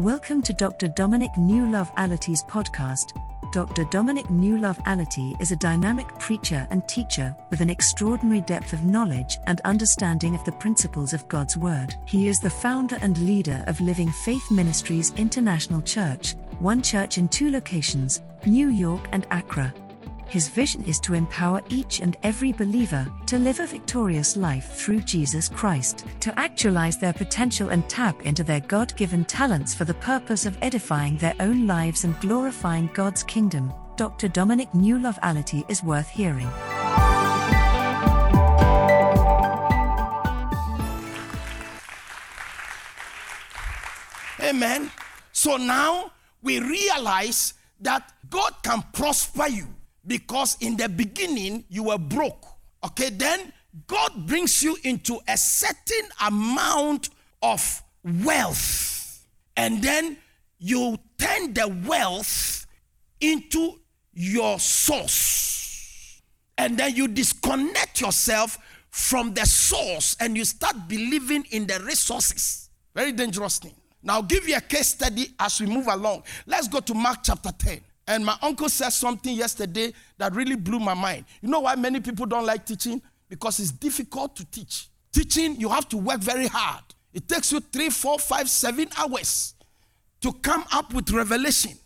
Welcome to Dr. Dominic New Love Allotey's podcast. Dr. Dominic New Love Allotey is a dynamic preacher and teacher with an extraordinary depth of knowledge and understanding of the principles of God's Word. He is the founder and leader of Living Faith Ministries International Church, one church in two locations, New York and Accra. His vision is to empower each and every believer to live a victorious life through Jesus Christ, to actualize their potential and tap into their God given talents for the purpose of edifying their own lives and glorifying God's kingdom. Dr. Dominic New Love Allotey is worth hearing. Amen. So now we realize that God can prosper you because in the beginning you were broke. Okay, then God brings you into a certain amount of wealth, and then you turn the wealth into your source, and then you disconnect yourself from the source and you start believing in the resources. Very dangerous thing. Now, I'll give you a case study as we move along. Let's go to Mark chapter 10. And my uncle said something yesterday that really blew my mind. You know why many people don't like teaching? Because it's difficult to teach. Teaching, you have to work very hard. It takes you three, four, five, seven hours to come up with revelation.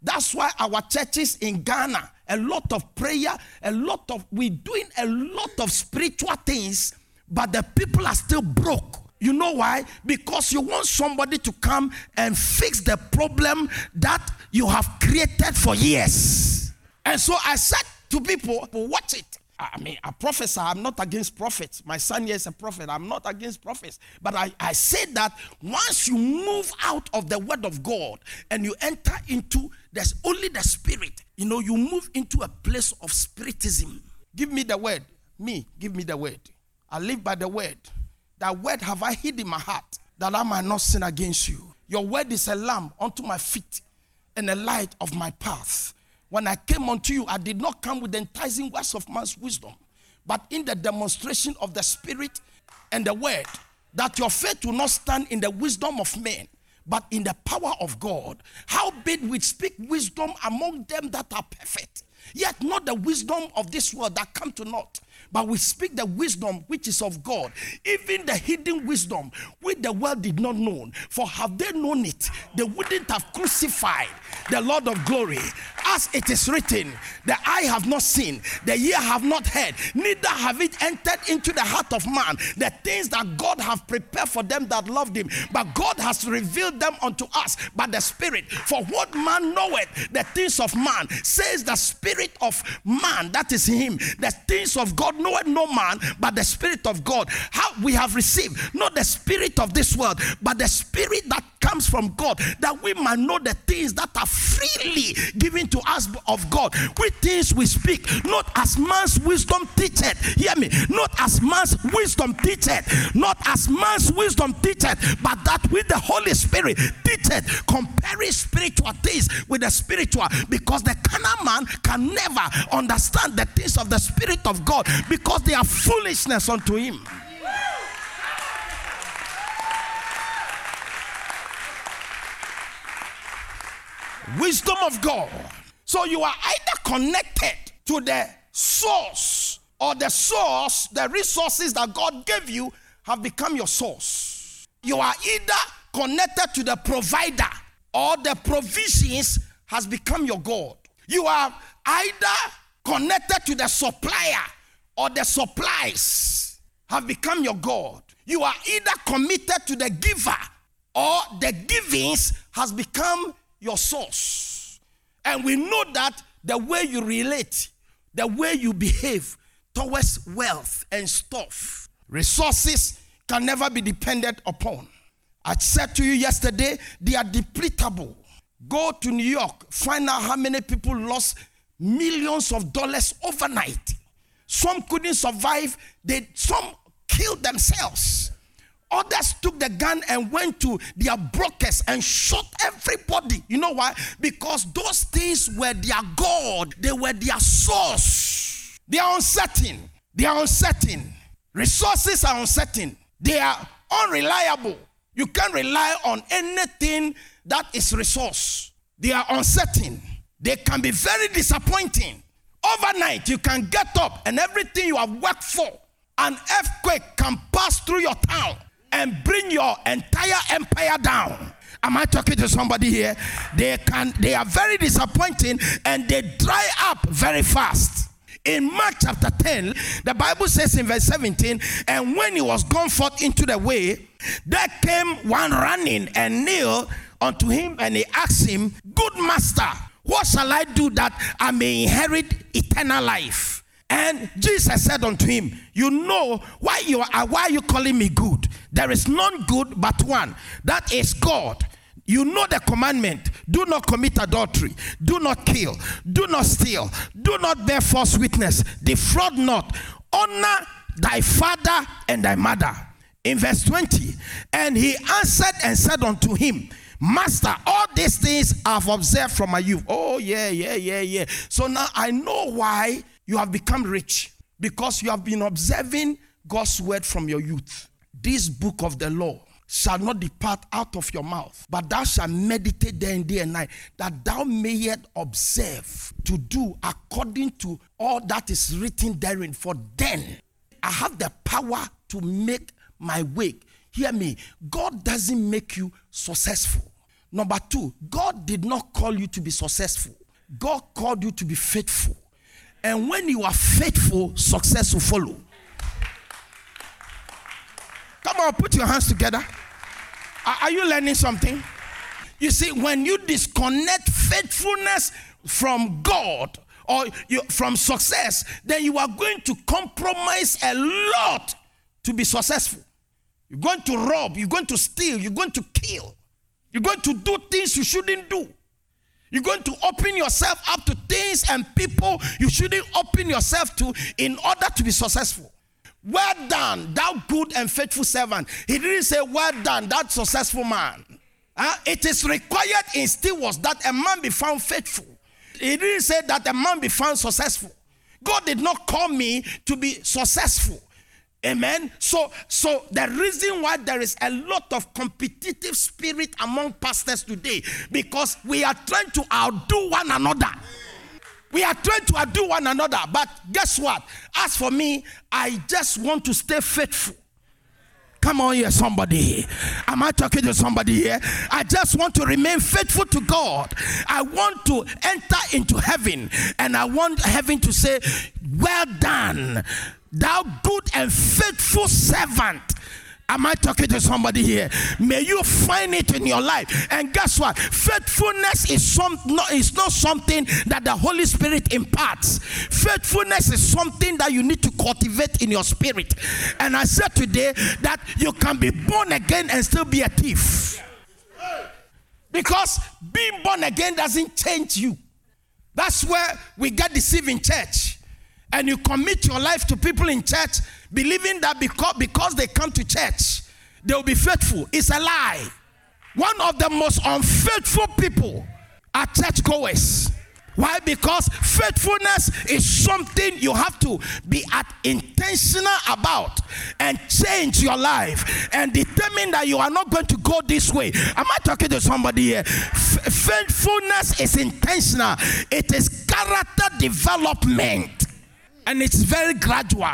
That's why our churches in Ghana, a lot of prayer, a lot of, we're doing a lot of spiritual things, but the people are still broke. You know why? Because you want somebody to come and fix the problem that you have created for years. And so I said to people, watch it. I mean, a professor, I'm not against prophets. My son here is a prophet. I'm not against prophets. But I, I said that once you move out of the word of God and you enter into there's only the spirit, you know, you move into a place of spiritism. Give me the word. Me, give me the word. I live by the word. That word have I hid in my heart that I might not sin against you. Your word is a lamp unto my feet and a light of my path. When I came unto you, I did not come with the enticing words of man's wisdom, but in the demonstration of the Spirit and the word, that your faith will not stand in the wisdom of men, but in the power of God. Howbeit we speak wisdom among them that are perfect, yet not the wisdom of this world that come to naught but we speak the wisdom which is of God, even the hidden wisdom which the world did not know. For have they known it, they wouldn't have crucified the Lord of glory. As it is written, the eye have not seen, the ear have not heard, neither have it entered into the heart of man the things that God have prepared for them that loved him. But God has revealed them unto us by the Spirit. For what man knoweth the things of man, says the Spirit of man, that is him. The things of God knoweth no man but the Spirit of God. How we have received not the Spirit of this world, but the Spirit that comes from God, that we might know the things that are freely given to us of God. With things we speak, not as man's wisdom teacheth. Hear me, not as man's wisdom teacheth, not as man's wisdom teacheth, but that with the Holy Spirit teacheth, comparing spiritual things with the spiritual, because the carnal man can never understand the things of the Spirit of God because they are foolishness unto him. Wisdom of God. So you are either connected to the source or the source, the resources that God gave you have become your source. You are either connected to the provider or the provisions has become your God. You are either connected to the supplier or the supplies have become your God. You are either committed to the giver or the givings has become your source. And we know that the way you relate, the way you behave towards wealth and stuff, resources can never be depended upon. I said to you yesterday, they are depletable. Go to New York, find out how many people lost millions of dollars overnight some couldn't survive. They some killed themselves. Others took the gun and went to their brokers and shot everybody. You know why? Because those things were their God, they were their source. They are uncertain. They are uncertain. Resources are uncertain. They are unreliable. You can't rely on anything that is resource. They are uncertain. They can be very disappointing. Overnight, you can get up and everything you have worked for, an earthquake can pass through your town and bring your entire empire down. Am I talking to somebody here? They can they are very disappointing and they dry up very fast. In Mark chapter 10, the Bible says in verse 17, and when he was gone forth into the way, there came one running and kneeled unto him, and he asked him, Good master, what shall I do that I may inherit eternal life? And Jesus said unto him, You know why you are uh, why are you calling me good? There is none good but one, that is God. You know the commandment do not commit adultery, do not kill, do not steal, do not bear false witness, defraud not, honor thy father and thy mother. In verse 20, and he answered and said unto him, Master, all these things I've observed from my youth. Oh, yeah, yeah, yeah, yeah. So now I know why you have become rich because you have been observing God's word from your youth. This book of the law shall not depart out of your mouth, but thou shalt meditate therein day and night, that thou mayest observe to do according to all that is written therein. For then I have the power to make my way. Hear me, God doesn't make you successful. Number two, God did not call you to be successful, God called you to be faithful. And when you are faithful, success will follow. Come on, put your hands together. Are you learning something? You see, when you disconnect faithfulness from God or you, from success, then you are going to compromise a lot to be successful. You're going to rob, you're going to steal, you're going to kill, you're going to do things you shouldn't do. You're going to open yourself up to things and people you shouldn't open yourself to in order to be successful. Well done, thou good and faithful servant. He didn't say, Well done, that successful man. Uh, it is required in stewards that a man be found faithful. He didn't say that a man be found successful. God did not call me to be successful. Amen. So, so the reason why there is a lot of competitive spirit among pastors today, because we are trying to outdo one another. We are trying to outdo one another, but guess what? As for me, I just want to stay faithful. Come on here, somebody. Am I talking to somebody here? I just want to remain faithful to God. I want to enter into heaven, and I want heaven to say, Well done, thou good and faithful servant. Am I talking to somebody here? May you find it in your life. And guess what? Faithfulness is some not is not something that the Holy Spirit imparts. Faithfulness is something that you need to cultivate in your spirit. And I said today that you can be born again and still be a thief. Because being born again doesn't change you. That's where we get deceived in church. And you commit your life to people in church believing that because, because they come to church, they will be faithful. It's a lie. One of the most unfaithful people are churchgoers. Why? Because faithfulness is something you have to be intentional about and change your life and determine that you are not going to go this way. Am I talking to somebody here? F- faithfulness is intentional, it is character development, and it's very gradual.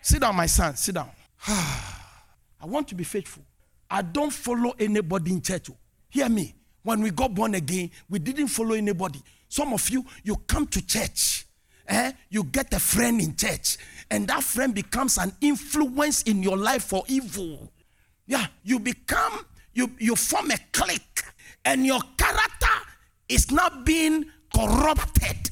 Sit down, my son. Sit down. I want to be faithful. I don't follow anybody in church. Hear me. When we got born again, we didn't follow anybody. Some of you, you come to church. Eh? You get a friend in church, and that friend becomes an influence in your life for evil. Yeah, you become, you, you form a clique, and your character is not being corrupted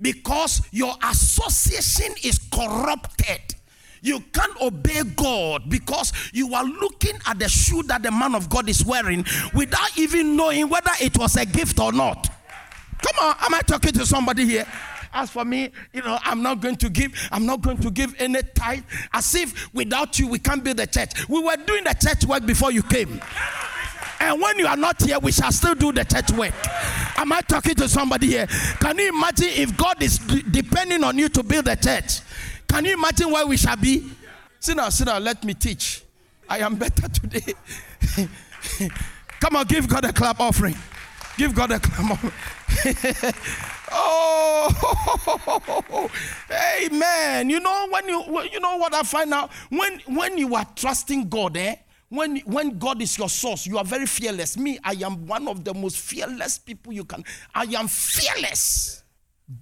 because your association is corrupted. You can't obey God because you are looking at the shoe that the man of God is wearing without even knowing whether it was a gift or not. Come on, am I talking to somebody here? As for me, you know, I'm not going to give, I'm not going to give any tithe. As if without you, we can't build the church. We were doing the church work before you came. And when you are not here, we shall still do the church work. Am I talking to somebody here? Can you imagine if God is d- depending on you to build the church? Can you imagine where we shall be? Sit down, sit down, let me teach. I am better today. Come on, give God a clap offering. Give God a clap offering. oh, amen. You know when you you know what I find out when when you are trusting God, eh? When when God is your source, you are very fearless. Me, I am one of the most fearless people you can. I am fearless,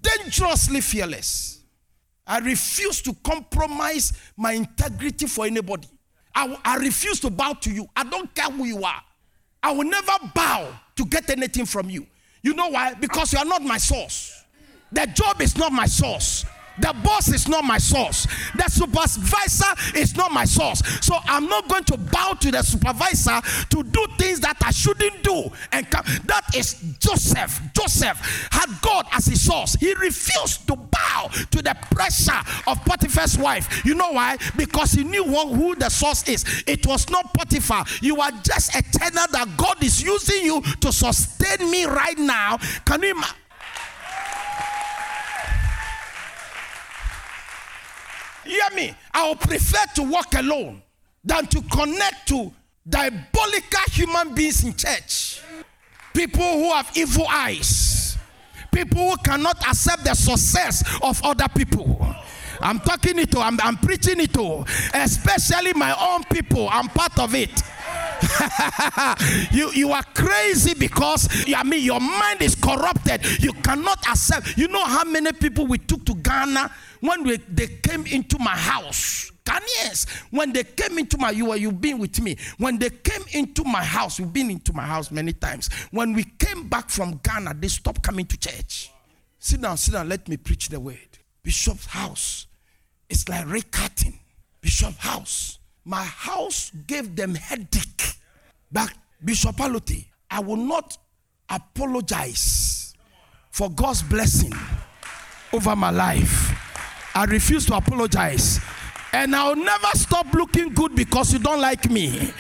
dangerously fearless. I refuse to compromise my integrity for anybody. I, I refuse to bow to you. I don't care who you are. I will never bow to get anything from you. You know why? Because you are not my source. The job is not my source. The boss is not my source. The supervisor is not my source. So I'm not going to bow to the supervisor to do things that I shouldn't do. And come. that is Joseph. Joseph had God as his source. He refused to bow to the pressure of Potiphar's wife. You know why? Because he knew who the source is. It was not Potiphar. You are just a tenor that God is using you to sustain me right now. Can you imagine? Hear me. I would prefer to walk alone than to connect to diabolical human beings in church. People who have evil eyes. People who cannot accept the success of other people. I'm talking it to, I'm, I'm preaching it to, especially my own people. I'm part of it. you you are crazy because I mean your mind is corrupted. You cannot accept. You know how many people we took to Ghana when we, they came into my house. Ghanaians, when they came into my you were, you've been with me. When they came into my house, you've been into my house many times. When we came back from Ghana, they stopped coming to church. Sit down, sit down. Let me preach the word. Bishop's house. It's like recutting. Bishop's house. My house gave them headache. But Bishop Allotey, I will not apologize for God's blessing over my life. I refuse to apologize. And I'll never stop looking good because you don't like me.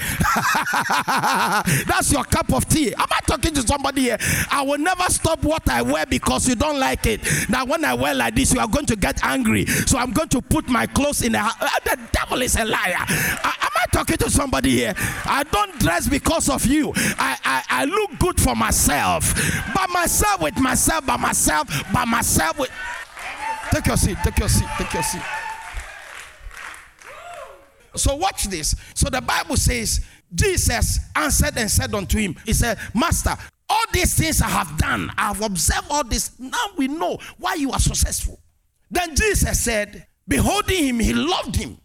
That's your cup of tea. Am I talking to somebody here? I will never stop what I wear because you don't like it. Now, when I wear like this, you are going to get angry. So I'm going to put my clothes in a. Uh, the devil is a liar. I, am I talking to somebody here? I don't dress because of you. I, I, I look good for myself. By myself, with myself, by myself, by myself, with. Take your seat, take your seat, take your seat. So watch this. So the Bible says, Jesus answered and said unto him, He said, Master, all these things I have done, I have observed all this. Now we know why you are successful. Then Jesus said, Beholding him, he loved him.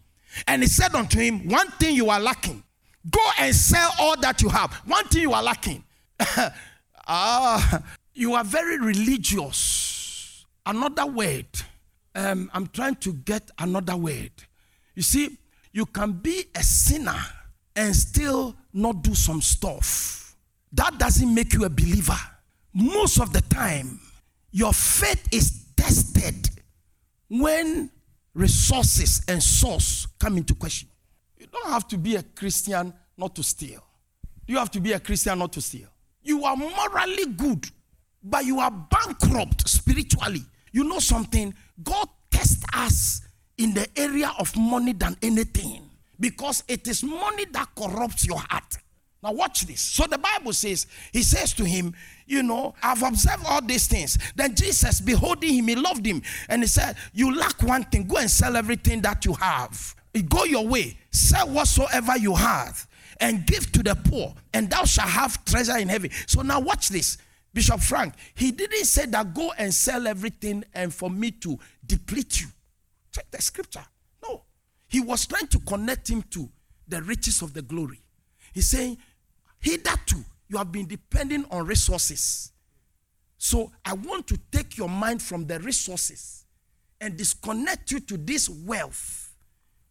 And he said unto him, One thing you are lacking. Go and sell all that you have. One thing you are lacking. ah, you are very religious. Another word um, I'm trying to get another word. You see, you can be a sinner and still not do some stuff. That doesn't make you a believer. Most of the time, your faith is tested when resources and source come into question. You don't have to be a Christian not to steal. You have to be a Christian not to steal. You are morally good, but you are bankrupt spiritually. You know something? God tests us in the area of money than anything because it is money that corrupts your heart. Now, watch this. So, the Bible says, He says to him, You know, I've observed all these things. Then Jesus, beholding him, he loved him. And he said, You lack one thing. Go and sell everything that you have. Go your way. Sell whatsoever you have and give to the poor, and thou shalt have treasure in heaven. So, now watch this. Bishop Frank, he didn't say that go and sell everything and for me to deplete you. Check the scripture. No. He was trying to connect him to the riches of the glory. He's saying, hitherto, you have been depending on resources. So I want to take your mind from the resources and disconnect you to this wealth,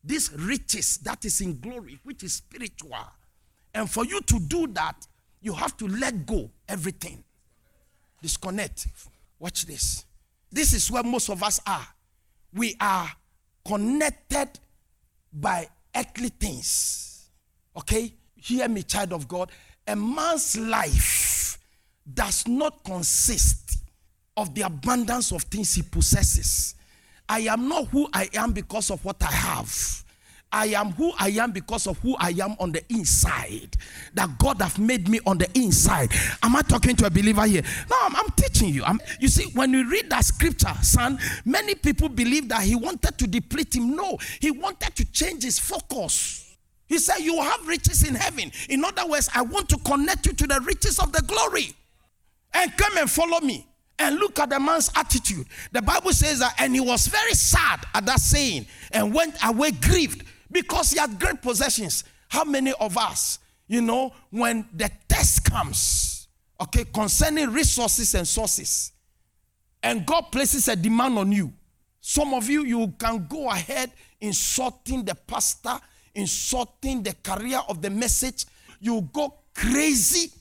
this riches that is in glory, which is spiritual. And for you to do that, you have to let go everything disconnect. Watch this. This is where most of us are. We are connected by earthly things. Okay? Hear me, child of God. A man's life does not consist of the abundance of things he possesses. I am not who I am because of what I have. I am who I am because of who I am on the inside. That God have made me on the inside. Am I talking to a believer here? No, I'm, I'm teaching you. I'm, you see, when you read that scripture, son, many people believe that he wanted to deplete him. No, he wanted to change his focus. He said, You have riches in heaven. In other words, I want to connect you to the riches of the glory. And come and follow me. And look at the man's attitude. The Bible says that, and he was very sad at that saying and went away grieved because he had great possessions. How many of us, you know, when the test comes, okay, concerning resources and sources, and God places a demand on you, some of you, you can go ahead insulting the pastor, insulting the career of the message. You go crazy.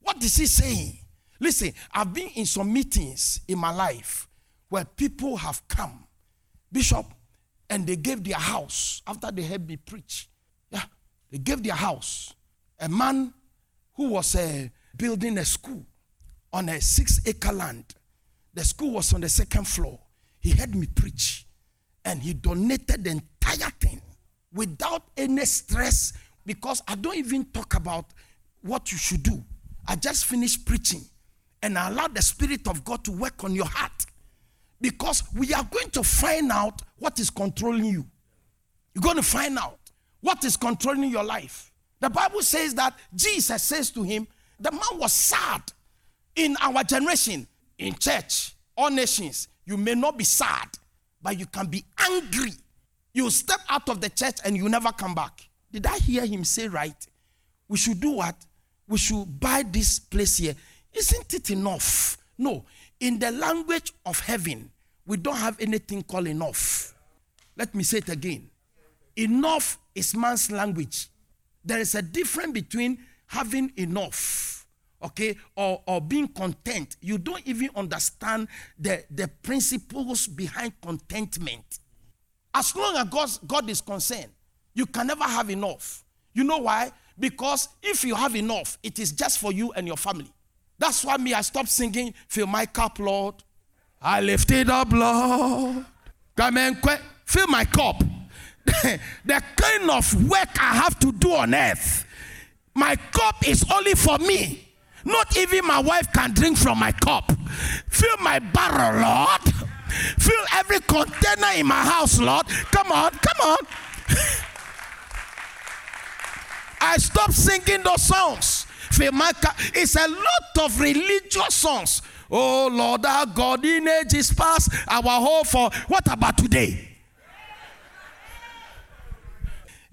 What is he saying? Listen, I've been in some meetings in my life where people have come, Bishop, and they gave their house after they heard me preach. Yeah, they gave their house. A man who was uh, building a school on a six acre land. The school was on the second floor. He heard me preach and he donated the entire thing without any stress because I don't even talk about what you should do. I just finished preaching and I allow the Spirit of God to work on your heart because we are going to find out what is controlling you. You're going to find out what is controlling your life. The Bible says that Jesus says to him, the man was sad. In our generation, in church, all nations, you may not be sad, but you can be angry. You step out of the church and you never come back. Did I hear him say right? We should do what? We should buy this place here. Isn't it enough? No. In the language of heaven, we don't have anything called enough. Let me say it again. Enough is man's language. There is a difference between having enough, okay, or, or being content. You don't even understand the, the principles behind contentment. As long as God, God is concerned, you can never have enough. You know why? Because if you have enough, it is just for you and your family. That's why me, I stopped singing, Fill my cup, Lord. I lifted up, Lord. Fill my cup. the kind of work I have to do on earth, my cup is only for me. Not even my wife can drink from my cup. Fill my barrel, Lord. Fill every container in my house, Lord. Come on, come on. I stopped singing those songs. It's a lot of religious songs Oh Lord our God, in ages past, our hope for what about today?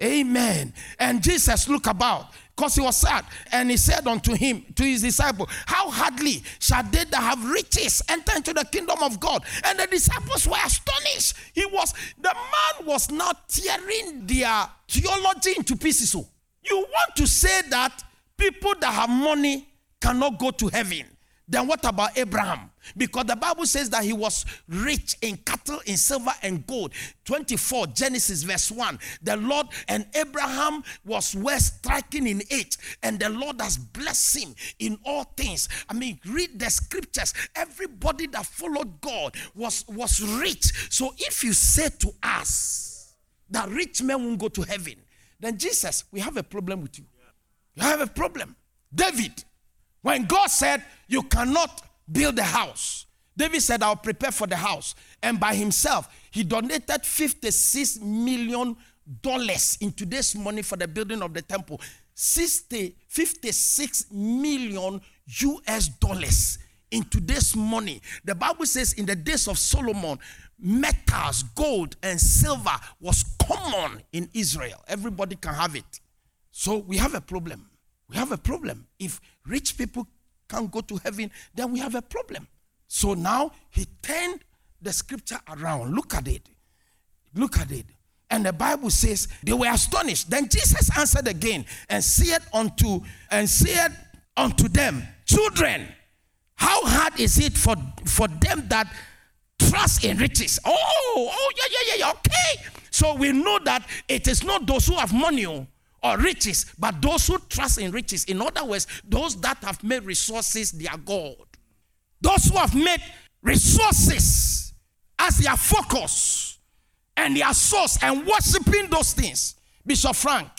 Amen. And Jesus looked about because he was sad. And he said unto him, to his disciple, How hardly shall they that have riches enter into the kingdom of God? And the disciples were astonished. He was, the man was not tearing their theology into pieces. So you want to say that people that have money cannot go to heaven. Then what about Abraham? Because the Bible says that he was rich in cattle, in silver, and gold. 24, Genesis verse 1. The Lord and Abraham was well striking in age, and the Lord has blessed him in all things. I mean, read the scriptures. Everybody that followed God was, was rich. So if you say to us that rich men won't go to heaven, then Jesus, we have a problem with you. You have a problem. David, when God said, You cannot build a house, David said, I'll prepare for the house. And by himself, he donated 56 million dollars in today's money for the building of the temple. 60, 56 million US dollars in today's money. The Bible says in the days of Solomon, metals, gold, and silver was common in Israel. Everybody can have it. So we have a problem. We have a problem. If rich people can't go to heaven, then we have a problem. So now he turned the scripture around. Look at it. Look at it. And the Bible says they were astonished. Then Jesus answered again and said unto and said unto them, Children, how hard is it for, for them that trust in riches? Oh, oh, yeah, yeah, yeah, okay. So we know that it is not those who have money oh, or riches, but those who trust in riches. In other words, those that have made resources their God. Those who have made resources as their focus and their source and worshiping those things. Bishop Frank,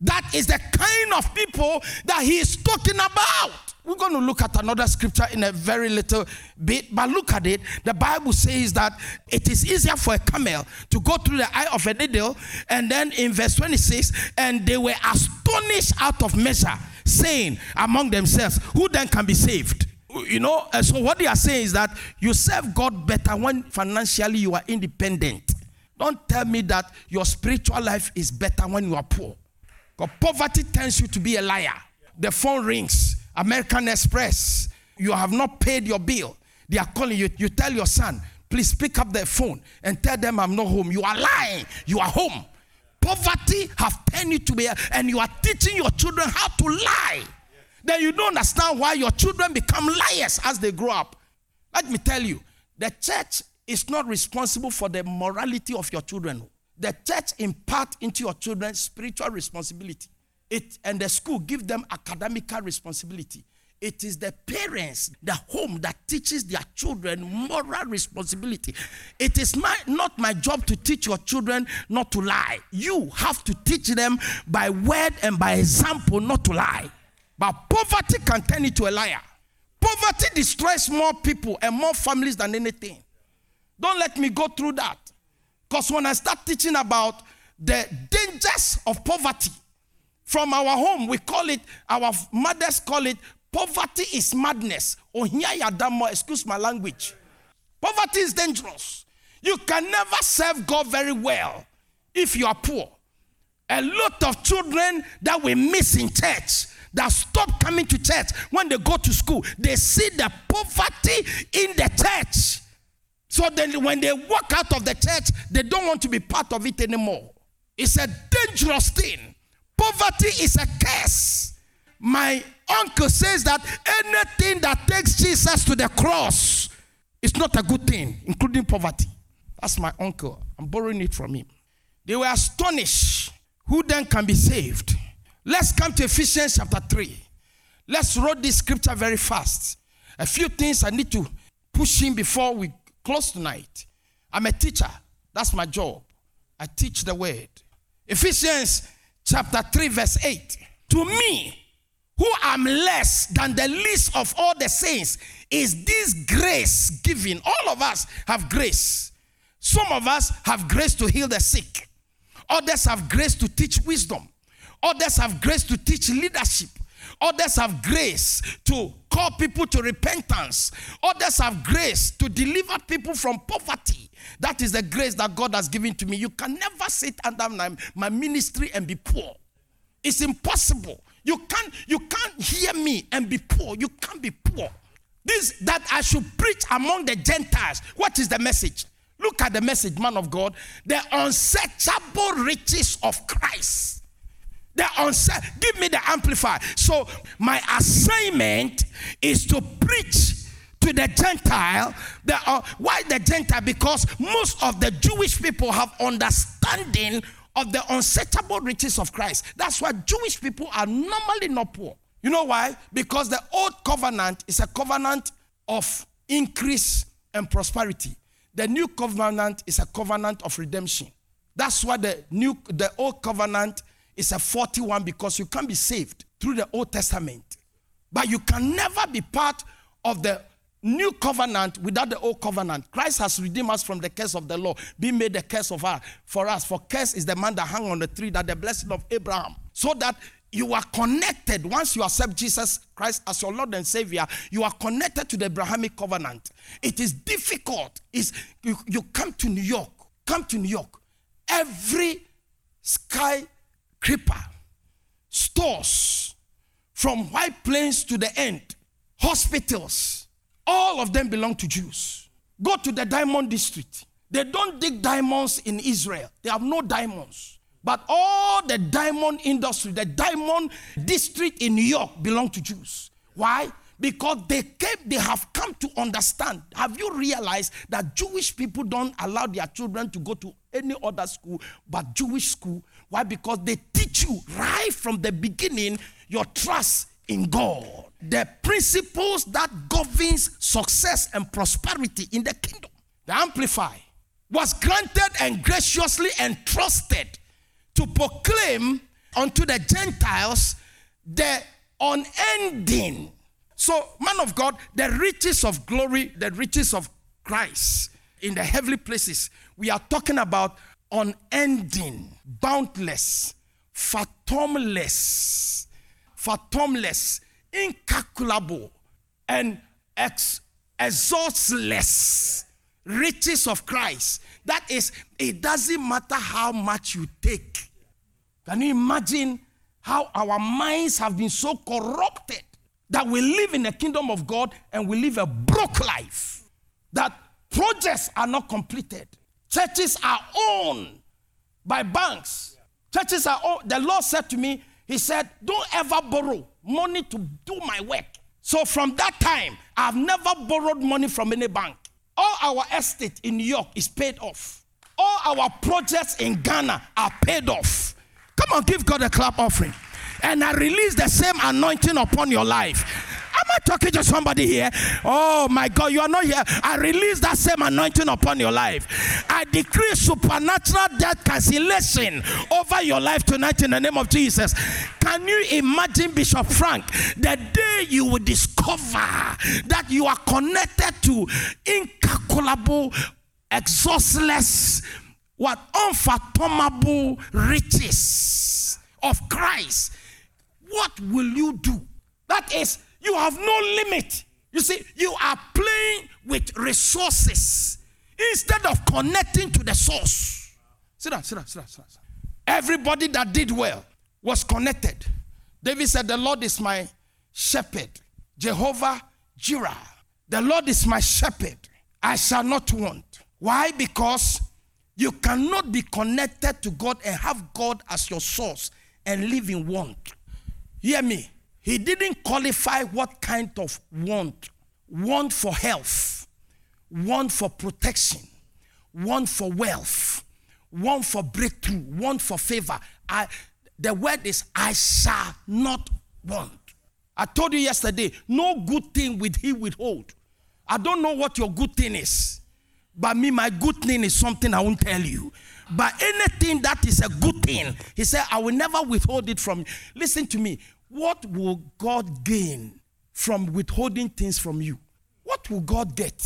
that is the kind of people that he is talking about. We're going to look at another scripture in a very little bit, but look at it. The Bible says that it is easier for a camel to go through the eye of a needle. And then in verse 26, and they were astonished out of measure, saying among themselves, Who then can be saved? You know, so what they are saying is that you serve God better when financially you are independent. Don't tell me that your spiritual life is better when you are poor. Because poverty tends you to be a liar. The phone rings American Express, you have not paid your bill. They are calling you. You tell your son, please pick up the phone and tell them I'm not home. You are lying. You are home. Poverty have turned you to be, and you are teaching your children how to lie. Then you don't understand why your children become liars as they grow up. Let me tell you, the church is not responsible for the morality of your children. The church impart into your children spiritual responsibility it and the school give them academical responsibility. It is the parents, the home that teaches their children moral responsibility. It is my, not my job to teach your children not to lie. You have to teach them by word and by example not to lie. But poverty can turn into a liar. Poverty destroys more people and more families than anything. Don't let me go through that. Because when I start teaching about the dangers of poverty, from our home, we call it, our mothers call it, poverty is madness. Oh. Excuse my language. Poverty is dangerous. You can never serve God very well if you are poor. A lot of children that we miss in church that stop coming to church when they go to school, they see the poverty in the church. So then when they walk out of the church, they don't want to be part of it anymore. It's a dangerous thing. Poverty is a curse. My uncle says that anything that takes Jesus to the cross is not a good thing, including poverty. That's my uncle. I'm borrowing it from him. They were astonished. Who then can be saved? Let's come to Ephesians chapter 3. Let's read this scripture very fast. A few things I need to push in before we close tonight. I'm a teacher. That's my job. I teach the word. Ephesians chapter 3, verse 8. To me, who am less than the least of all the saints, is this grace given. All of us have grace. Some of us have grace to heal the sick, others have grace to teach wisdom, others have grace to teach leadership. Others have grace to call people to repentance. Others have grace to deliver people from poverty. That is the grace that God has given to me. You can never sit under my, my ministry and be poor. It's impossible. You can't, you can't hear me and be poor. You can't be poor. This that I should preach among the Gentiles. What is the message? Look at the message, man of God. The unsearchable riches of Christ. The unsa- give me the amplifier. So my assignment is to preach to the Gentile. The, uh, why the Gentile? Because most of the Jewish people have understanding of the unsearchable riches of Christ. That's why Jewish people are normally not poor. You know why? Because the old covenant is a covenant of increase and prosperity. The new covenant is a covenant of redemption. That's why the new the old covenant is a 41 because you can be saved through the Old Testament. But you can never be part of the new covenant without the old covenant. Christ has redeemed us from the curse of the law, being made the curse of us for us. For curse is the man that hung on the tree, that the blessing of Abraham. So that you are connected once you accept Jesus Christ as your Lord and Savior. You are connected to the Abrahamic covenant. It is difficult. Is you, you come to New York, come to New York. Every skyscraper, stores, from White Plains to the end, hospitals, all of them belong to Jews. Go to the diamond district. They don't dig diamonds in Israel, they have no diamonds. But all the diamond industry, the diamond district in New York belong to Jews. Why? Because they came, they have come to understand. Have you realized that Jewish people don't allow their children to go to any other school but Jewish school? Why? Because they teach you right from the beginning your trust in God. The principles that governs success and prosperity in the kingdom. The amplify. was granted and graciously entrusted to proclaim unto the Gentiles the unending. So, man of God, the riches of glory, the riches of Christ in the heavenly places, we are talking about unending, boundless, fathomless, fathomless, incalculable, and ex- exhaustless riches of Christ. That is, it doesn't matter how much you take. Can you imagine how our minds have been so corrupted that we live in the kingdom of God and we live a broke life? That projects are not completed, churches are owned by banks. Churches are owned. The Lord said to me, He said, Don't ever borrow money to do my work. So from that time, I've never borrowed money from any bank. All our estate in New York is paid off. All our projects in Ghana are paid off. Come on, give God a clap offering. And I release the same anointing upon your life. Am I talking to somebody here? Oh my God, you are not here. I release that same anointing upon your life. I decree supernatural death cancellation over your life tonight in the name of Jesus. Can you imagine, Bishop Frank, the day you will discover that you are connected to incalculable, exhaustless, what unfathomable riches of Christ? What will you do? That is you have no limit. You see, you are playing with resources instead of connecting to the source. Sit down, sit down, sit down, sit down. Everybody that did well was connected. David said, The Lord is my shepherd, Jehovah Jireh. The Lord is my shepherd. I shall not want. Why? Because you cannot be connected to God and have God as your source and live in want. Hear me. He didn't qualify what kind of want want for health, want for protection, want for wealth, want for breakthrough, want for favor. I, the word is, I shall not want. I told you yesterday, no good thing will he withhold. I don't know what your good thing is, but me, my good thing is something I won't tell you. But anything that is a good thing, he said, I will never withhold it from you. Listen to me. What will God gain from withholding things from you? What will God get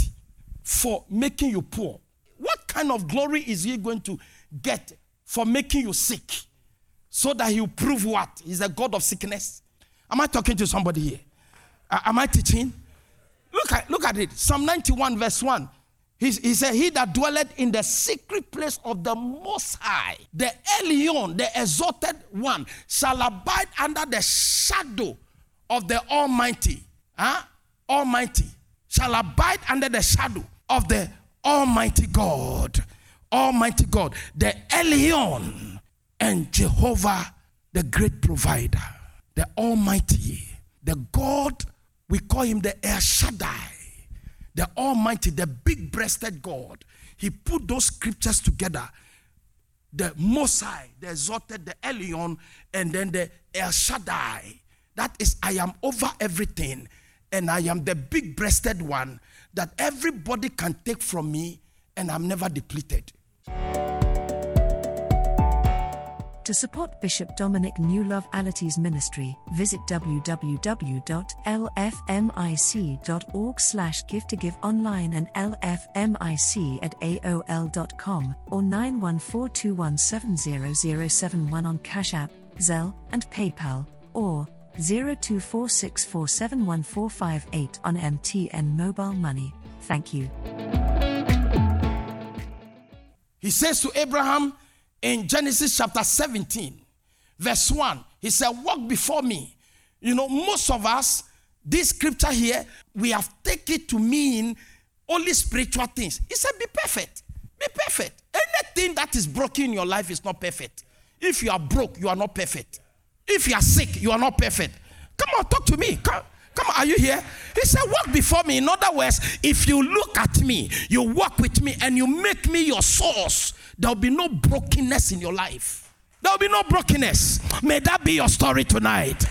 for making you poor? What kind of glory is He going to get for making you sick? So that He'll prove what? He's a God of sickness. Am I talking to somebody here? Uh, am I teaching? Look at, look at it. Psalm 91, verse 1. He, he said, He that dwelleth in the secret place of the Most High, the Elyon, the exalted one, shall abide under the shadow of the Almighty. Huh? Almighty. Shall abide under the shadow of the Almighty God. Almighty God. The Elyon and Jehovah, the great provider. The Almighty. The God, we call him the El Shaddai the Almighty, the big breasted God, He put those scriptures together. The Mosai, the exalted, the Elyon, and then the El Shaddai. That is, I am over everything, and I am the big breasted one that everybody can take from me, and I'm never depleted. To support Bishop Dominic New Love Allotey's ministry, visit www.lfmic.org slash give to give online and lfmic at aol.com or 914217071 on Cash App, Zelle, and PayPal, or 0246471458 on MTN Mobile Money. Thank you. He says to Abraham, in Genesis chapter 17, verse 1, he said, Walk before me. You know, most of us, this scripture here, we have taken to mean only spiritual things. He said, Be perfect. Be perfect. Anything that is broken in your life is not perfect. If you are broke, you are not perfect. If you are sick, you are not perfect. Come on, talk to me. Come. Come are you here? He said, Walk before me. In other words, if you look at me, you walk with me, and you make me your source, there will be no brokenness in your life. There will be no brokenness. May that be your story tonight.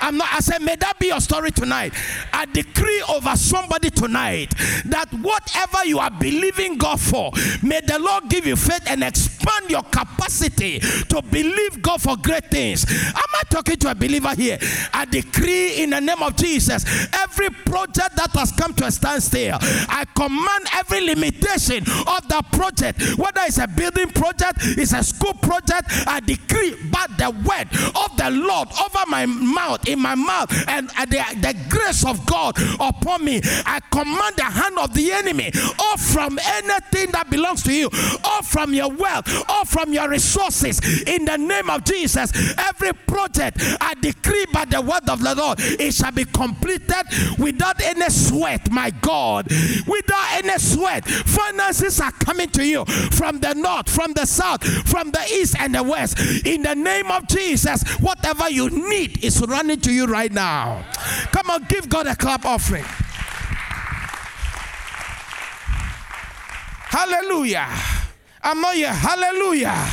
I'm not, I said, may that be your story tonight. I decree over somebody tonight that whatever you are believing God for, may the Lord give you faith and expand your capacity to believe God for great things. Am I talking to a believer here? I decree in the name of Jesus every project that has come to a standstill, I command every limitation of the project, whether it's a building project, it's a school project, I decree by the word of the Lord over my mouth, in my mouth, and the, the grace of God upon me. I command the hand of the enemy off from anything that belongs to you, off from your wealth, off from your resources. In the name of Jesus, every project I decree by the word of the Lord, it shall be completed without any sweat, my God. Without any sweat, finances are coming to you from the north, from the south, from the east, and the west. In the name of Jesus, whatever you need is running to you right now. Come on, give God a clap offering. Hallelujah. I'm not here. Hallelujah.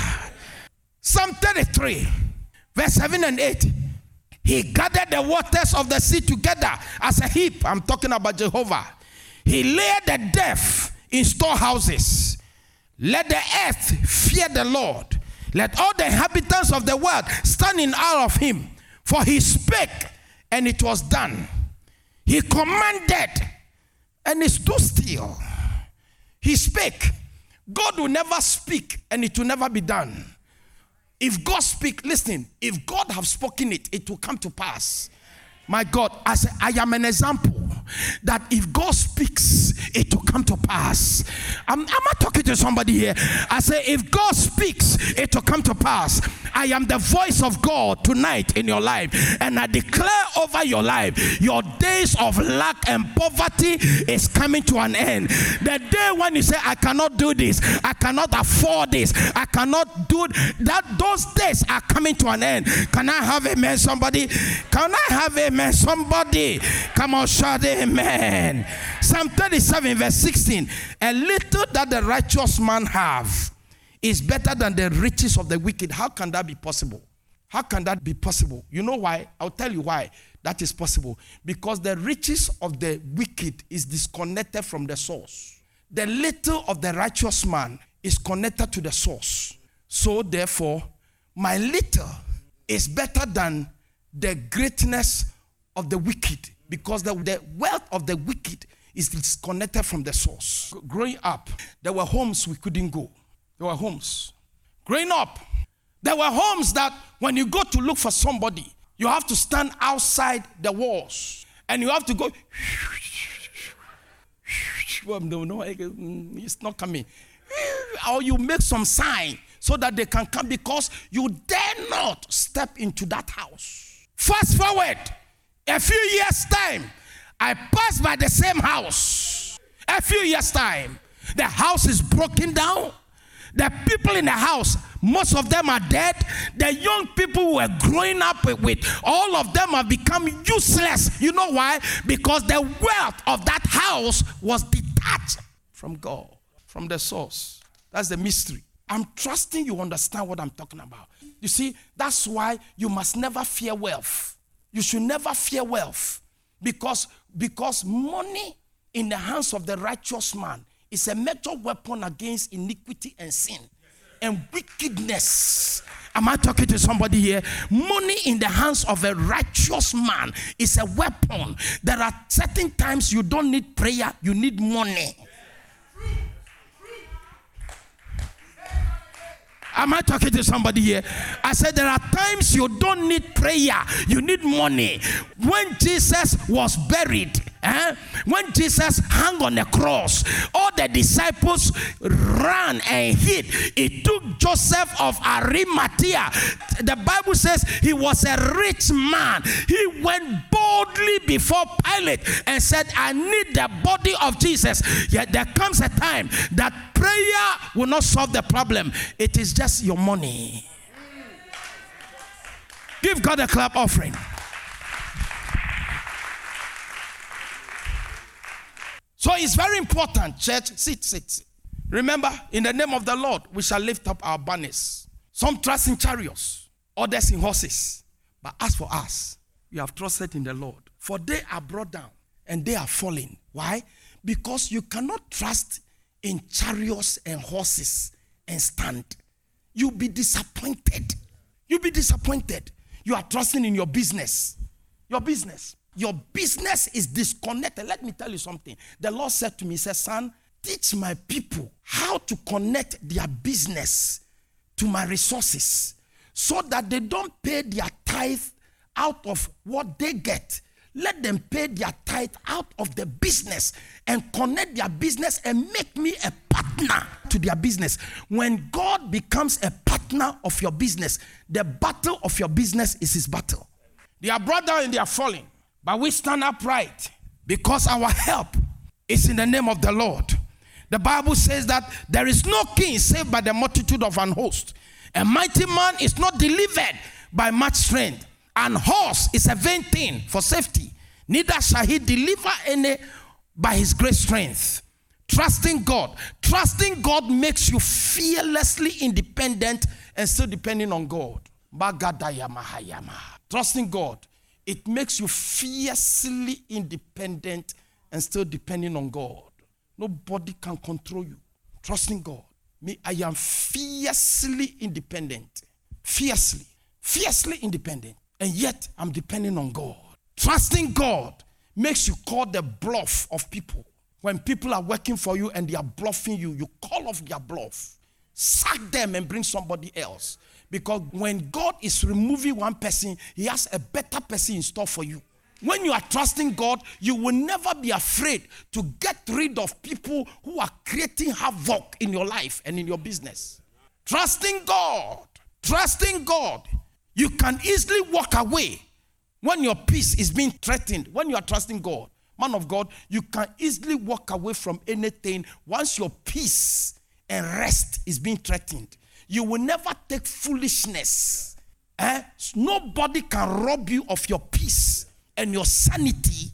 Psalm 33, verse 7 and 8. He gathered the waters of the sea together as a heap. I'm talking about Jehovah. He laid the deaf in storehouses. Let the earth fear the Lord. Let all the inhabitants of the world stand in awe of him. For he spake, and it was done. He commanded, and it stood still. He spake. God will never speak, and it will never be done. If God speak, listen, if God have spoken it, it will come to pass. My God, I say, I am an example that if God speaks, it will come to pass. I'm, I'm I talking to somebody here? I say, if God speaks, it will come to pass. I am the voice of God tonight in your life, and I declare over your life, your days of lack and poverty is coming to an end. The day when you say, I cannot do this, I cannot afford this, I cannot do that, those days are coming to an end. Can I have amen, somebody? Can I have amen, somebody? Come on, shout amen. Psalm 37, verse 16. A little that the righteous man have is better than the riches of the wicked. How can that be possible? How can that be possible? You know why? I'll tell you why that is possible. Because the riches of the wicked is disconnected from the source. The little of the righteous man is connected to the source. So, therefore, my little is better than the greatness of the wicked because the, the wealth of the wicked is disconnected from the source. Growing up, there were homes we couldn't go. There were homes. Growing up, there were homes that when you go to look for somebody, you have to stand outside the walls and you have to go. No, no, mm, it's not coming. Or you make some sign so that they can come because you dare not step into that house. Fast forward a few years' time, I passed by the same house. A few years' time, the house is broken down. The people in the house, most of them are dead. The young people who were growing up with, all of them have become useless. You know why? Because the wealth of that house was detached from God, from the source. That's the mystery. I'm trusting you understand what I'm talking about. You see, that's why you must never fear wealth. You should never fear wealth because, because money in the hands of the righteous man is a major weapon against iniquity and sin and wickedness. Am I talking to somebody here? Money in the hands of a righteous man is a weapon. There are certain times you don't need prayer, you need money. Am I talking to somebody here? I said there are times you don't need prayer, you need money. When Jesus was buried, eh, when Jesus hung on the cross, all the disciples ran and hid. It took Joseph of Arimathea. The Bible says he was a rich man. He went boldly before Pilate and said, I need the body of Jesus. Yet there comes a time that prayer will not solve the problem, it is just your money. Give God a clap offering. So it's very important, church. Sit, sit, sit. Remember, in the name of the Lord, we shall lift up our banners. Some trust in chariots, others in horses. But as for us, we have trusted in the Lord. For they are brought down and they are falling. Why? Because you cannot trust in chariots and horses and stand. You'll be disappointed. You'll be disappointed. You are trusting in your business. Your business. Your business is disconnected. Let me tell you something. The Lord said to me, He said, Son, teach my people how to connect their business to my resources so that they don't pay their tithe out of what they get. Let them pay their tithe out of the business and connect their business and make me a partner to their business. When God becomes a partner of your business, the battle of your business is his battle. They are brought down and they are falling, but we stand upright because our help is in the name of the Lord. The Bible says that there is no king saved by the multitude of an host. A mighty man is not delivered by much strength. An horse is a vain thing for safety. Neither shall he deliver any by his great strength. Trusting God. Trusting God makes you fearlessly independent and still depending on God. Trusting God. It makes you fiercely independent and still depending on God. Nobody can control you. Trusting God. Me, I am fiercely independent. Fiercely. Fiercely independent. And yet I'm depending on God. Trusting God makes you call the bluff of people. When people are working for you and they are bluffing you, you call off their bluff. Sack them and bring somebody else. Because when God is removing one person, He has a better person in store for you. When you are trusting God, you will never be afraid to get rid of people who are creating havoc in your life and in your business. Trusting God, trusting God, you can easily walk away when your peace is being threatened, when you are trusting God. Man of God, you can easily walk away from anything once your peace and rest is being threatened. You will never take foolishness. Eh? Nobody can rob you of your peace and your sanity,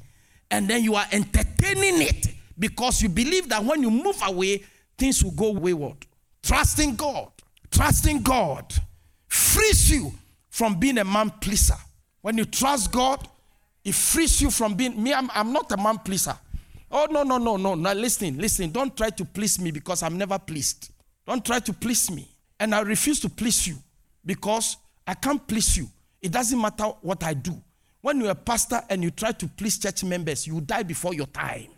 and then you are entertaining it because you believe that when you move away, things will go wayward. Trusting God, trusting God frees you from being a man pleaser. When you trust God, it frees you from being me. I'm, I'm not a man pleaser. Oh, no, no, no, no. Now, listen, listen. Don't try to please me because I'm never pleased. Don't try to please me. And I refuse to please you because I can't please you. It doesn't matter what I do. When you're a pastor and you try to please church members, you die before your time.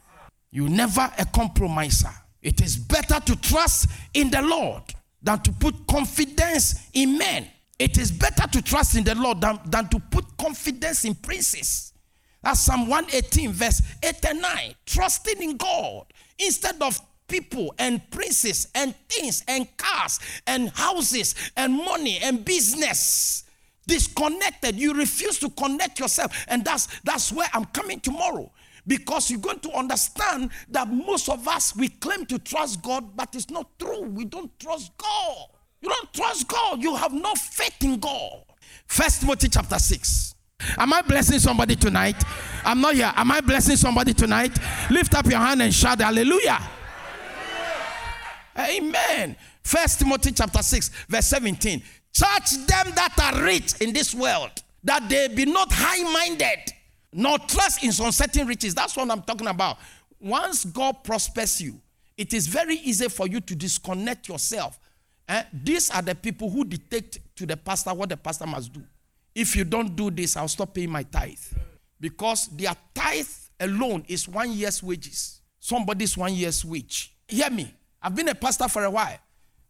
You're never a compromiser. It is better to trust in the Lord than to put confidence in men. It is better to trust in the Lord than, than to put confidence in princes. That's Psalm 118, verse 8 and 9. Trusting in God instead of people and princes and things and cars and houses and money and business disconnected. You refuse to connect yourself. And that's that's where I'm coming tomorrow. Because you're going to understand that most of us we claim to trust God, but it's not true. We don't trust God. You don't trust God. You have no faith in God. First Timothy chapter 6. Am I blessing somebody tonight? I'm not here. Am I blessing somebody tonight? Lift up your hand and shout hallelujah. Amen. First Timothy chapter 6, verse 17. Charge them that are rich in this world, that they be not high-minded, nor trust in uncertain riches. That's what I'm talking about. Once God prospers you, it is very easy for you to disconnect yourself. Eh? These are the people who dictate to the pastor what the pastor must do. If you don't do this, I'll stop paying my tithe. Because their tithe alone is one year's wages. Somebody's one year's wage. Hear me. I've been a pastor for a while.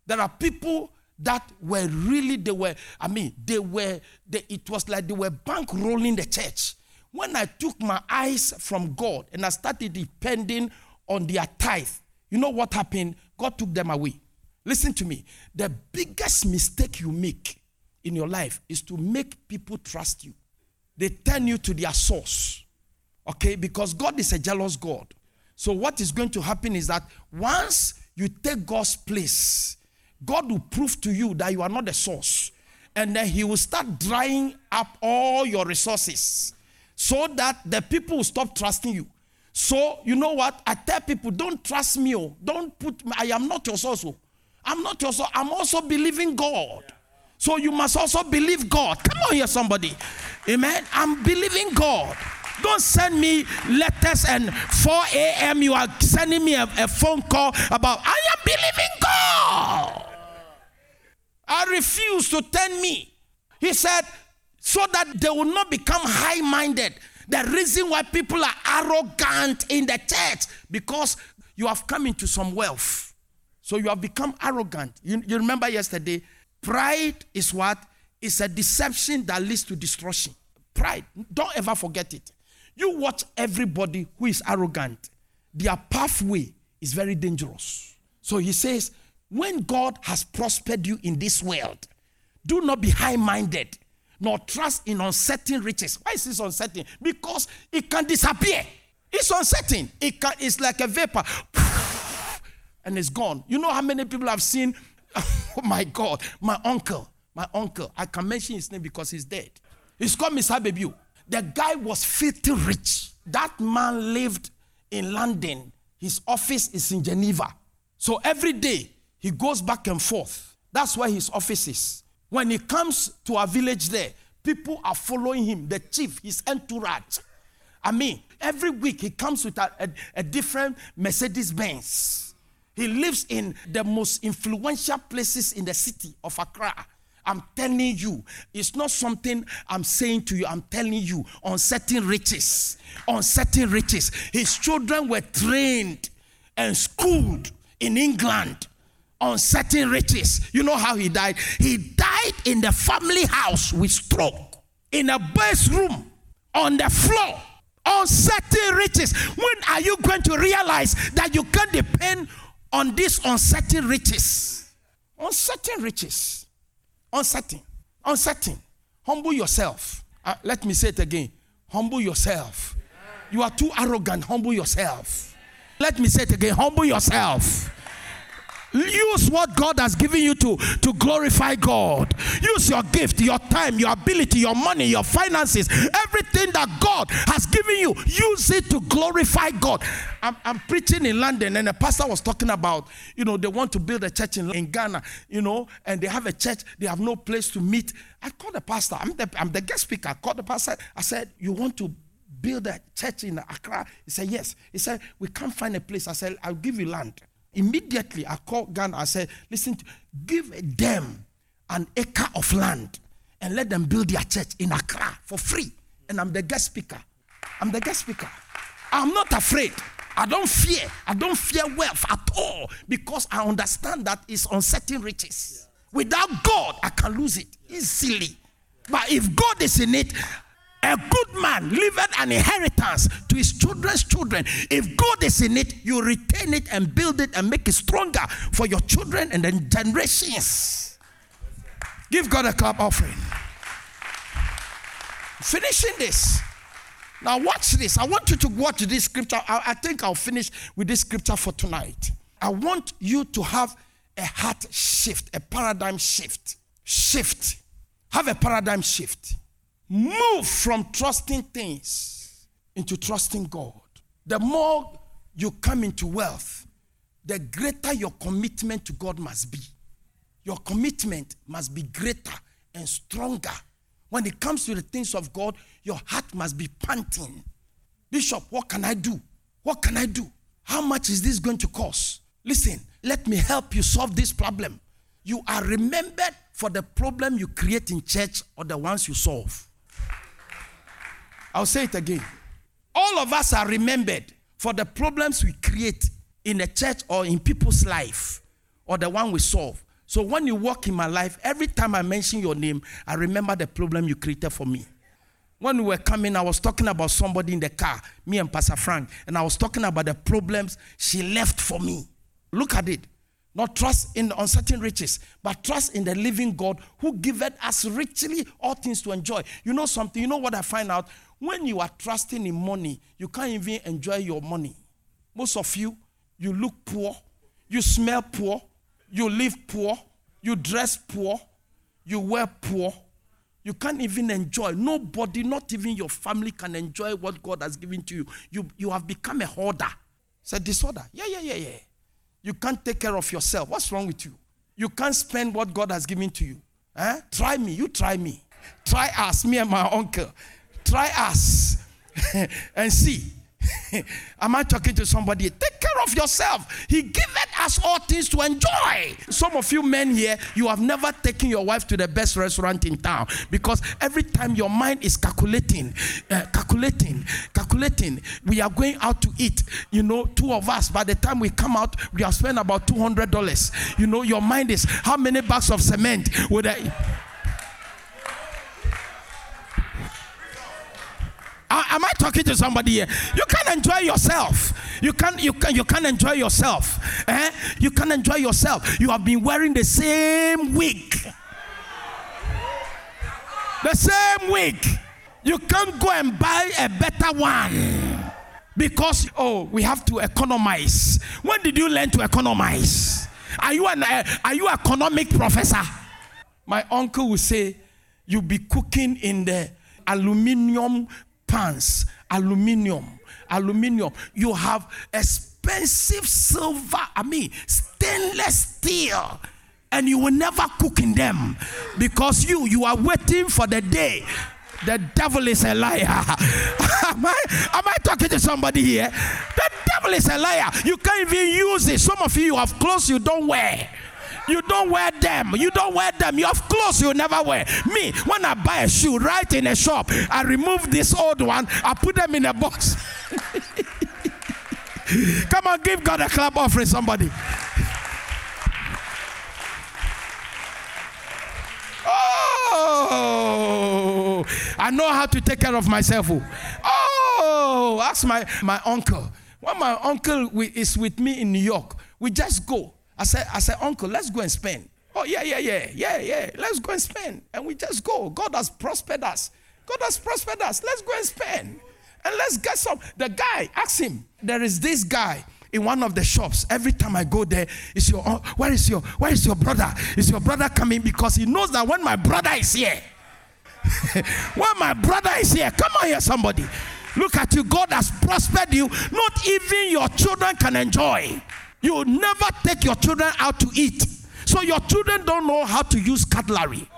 There are people that were really, they were, I mean, they were, they, it was like they were bankrolling the church. When I took my eyes from God and I started depending on their tithe, you know what happened? God took them away. Listen to me. The biggest mistake you make in your life is to make people trust you. They turn you to their source. Okay? Because God is a jealous God. So, what is going to happen is that once you take God's place, God will prove to you that you are not the source. And then He will start drying up all your resources so that the people will stop trusting you. So, you know what? I tell people, don't trust me. Oh. Don't put, I am not your source. Oh. I'm not your source. I'm also believing God. So you must also believe God. Come on here, somebody. Amen. I'm believing God. Don't send me letters and 4 a.m. you are sending me a, a phone call about I am believing God. I refuse to turn me. He said, so that they will not become high minded. The reason why people are arrogant in the church because you have come into some wealth. So you have become arrogant. You, you remember yesterday, pride is what? It's a deception that leads to destruction. Pride. Don't ever forget it. You watch everybody who is arrogant, their pathway is very dangerous. So he says, when God has prospered you in this world, do not be high minded, nor trust in uncertain riches. Why is this uncertain? Because it can disappear. It's uncertain. It can, it's like a vapor, and it's gone. You know how many people have seen? Oh my God, my uncle, my uncle. I can mention his name because he's dead. He's called Mr. Baby. The guy was filthy rich. That man lived in London. His office is in Geneva. So every day he goes back and forth. That's where his office is. When he comes to a village there, people are following him, the chief, his entourage. I mean, every week he comes with a, a, a different Mercedes Benz. He lives in the most influential places in the city of Accra. I'm telling you, it's not something I'm saying to you. I'm telling you on certain riches, on certain riches. His children were trained and schooled in England on certain riches. You know how he died? He died in the family house with stroke, in a base room, on the floor, on certain riches. When are you going to realize that you can't depend on these uncertain riches? On certain riches uncertain, uncertain. Humble yourself. Uh, let me say it again. Humble yourself. You are too arrogant. Humble yourself. Let me say it again. Humble yourself. Use what God has given you to, to glorify God. Use your gift, your time, your ability, your money, your finances, everything that God has given you. Use it to glorify God. I'm, I'm preaching in London, and the pastor was talking about, you know, they want to build a church in, in Ghana, you know, and they have a church, they have no place to meet. I called the pastor, I'm the, I'm the guest speaker. I called the pastor, I said, You want to build a church in Accra? He said, Yes. He said, We can't find a place. I said, I'll give you land. Immediately, I called Ghana. I said, Listen, give them an acre of land and let them build their church in Accra for free. And I'm the guest speaker. I'm the guest speaker. I'm not afraid. I don't fear. I don't fear wealth at all because I understand that it's uncertain riches. Without God, I can lose it easily. But if God is in it, a good man leaveth an inheritance to his children's children. If God is in it, you retain it and build it and make it stronger for your children and then generations. Give God a clap offering. Finishing this. Now, watch this. I want you to watch this scripture. I, I think I'll finish with this scripture for tonight. I want you to have a heart shift, a paradigm shift. Shift. Have a paradigm shift. Move from trusting things into trusting God. The more you come into wealth, the greater your commitment to God must be. Your commitment must be greater and stronger. When it comes to the things of God, your heart must be panting. Bishop, what can I do? What can I do? How much is this going to cost? Listen, let me help you solve this problem. You are remembered for the problem you create in church or the ones you solve. I'll say it again. All of us are remembered for the problems we create in the church or in people's life or the one we solve. So when you walk in my life, every time I mention your name, I remember the problem you created for me. When we were coming, I was talking about somebody in the car, me and Pastor Frank, and I was talking about the problems she left for me. Look at it. Not trust in the uncertain riches, but trust in the living God who giveth us richly all things to enjoy. You know something? You know what I find out? When you are trusting in money, you can't even enjoy your money. Most of you, you look poor, you smell poor, you live poor, you dress poor, you wear poor. You can't even enjoy. Nobody, not even your family, can enjoy what God has given to you. You, you have become a hoarder. It's a disorder. Yeah, yeah, yeah, yeah. You can't take care of yourself. What's wrong with you? You can't spend what God has given to you. Eh? Try me. You try me. Try us, me and my uncle. Try us and see. Am I talking to somebody? Take care of yourself. He giveth us all things to enjoy. Some of you men here, you have never taken your wife to the best restaurant in town because every time your mind is calculating, uh, calculating, calculating. We are going out to eat. You know, two of us. By the time we come out, we have spent about two hundred dollars. You know, your mind is how many bags of cement would I? Am I talking to somebody here? You can enjoy yourself. You can you can you can enjoy yourself. Eh? You can enjoy yourself. You have been wearing the same wig. The same wig. You can't go and buy a better one. Because oh, we have to economize. When did you learn to economize? Are you an uh, are you economic professor? My uncle will say, "You be cooking in the aluminium pans, aluminium, aluminium. You have expensive silver, I mean, stainless steel, and you will never cook in them because you you are waiting for the day. The devil is a liar. am, I, am I talking to somebody here? The devil is a liar. You can't even use it. Some of you, you have clothes you don't wear. You don't wear them. You don't wear them. You have clothes you never wear. Me, when I buy a shoe right in a shop, I remove this old one, I put them in a box. Come on, give God a clap offering, somebody. Oh, I know how to take care of myself. Oh, oh ask my, my uncle. When my uncle is with me in New York, we just go. I said, I said, Uncle, let's go and spend. Oh, yeah, yeah, yeah, yeah, yeah. Let's go and spend. And we just go. God has prospered us. God has prospered us. Let's go and spend. And let's get some. The guy, ask him. There is this guy in one of the shops. Every time I go there, is your oh, where is your where is your brother? Is your brother coming? Because he knows that when my brother is here, when my brother is here, come on here, somebody. Look at you. God has prospered you. Not even your children can enjoy. You never take your children out to eat. So your children don't know how to use cutlery.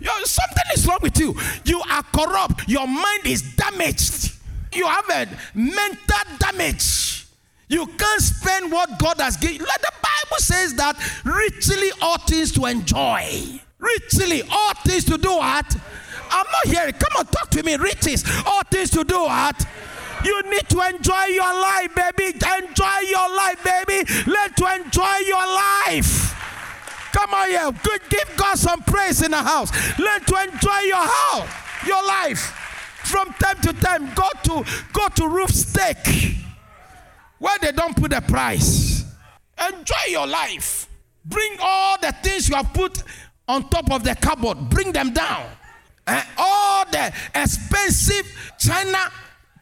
Yo, something is wrong with you. You are corrupt. Your mind is damaged. You have a mental damage. You can't spend what God has given. Like the Bible says that richly all things to enjoy. Richly all things to do what? I'm not hearing. Come on, talk to me. Riches all things to do what? You need to enjoy your life, baby. Enjoy your life, baby. Learn to enjoy your life. Come on here. Good. Give God some praise in the house. Learn to enjoy your house, your life. From time to time, go to go to roof steak where they don't put a price. Enjoy your life. Bring all the things you have put on top of the cupboard. Bring them down. And all the expensive China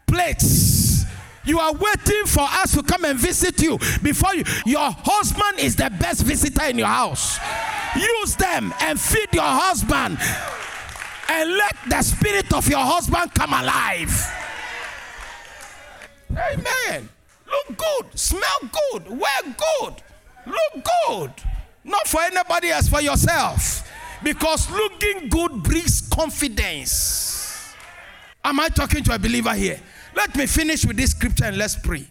plates. You are waiting for us to come and visit you before you. Your husband is the best visitor in your house. Use them and feed your husband. And let the spirit of your husband come alive. Amen. Look good, smell good, wear good, look good. Not for anybody else, for yourself. Because looking good brings confidence. Am I talking to a believer here? Let me finish with this scripture and let's pray.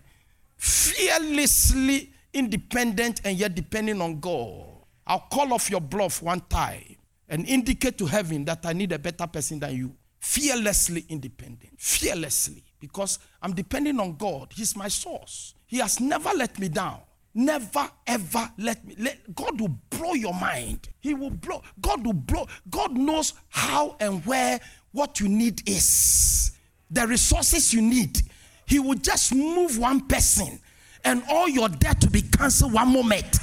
Fearlessly independent and yet depending on God. I'll call off your bluff one time and indicate to heaven that I need a better person than you. Fearlessly independent. Fearlessly. Because I'm depending on God. He's my source. He has never let me down. Never ever let me. Let, God will blow your mind. He will blow. God will blow. God knows how and where what you need is the resources you need, He will just move one person and all your debt to be cancelled one moment.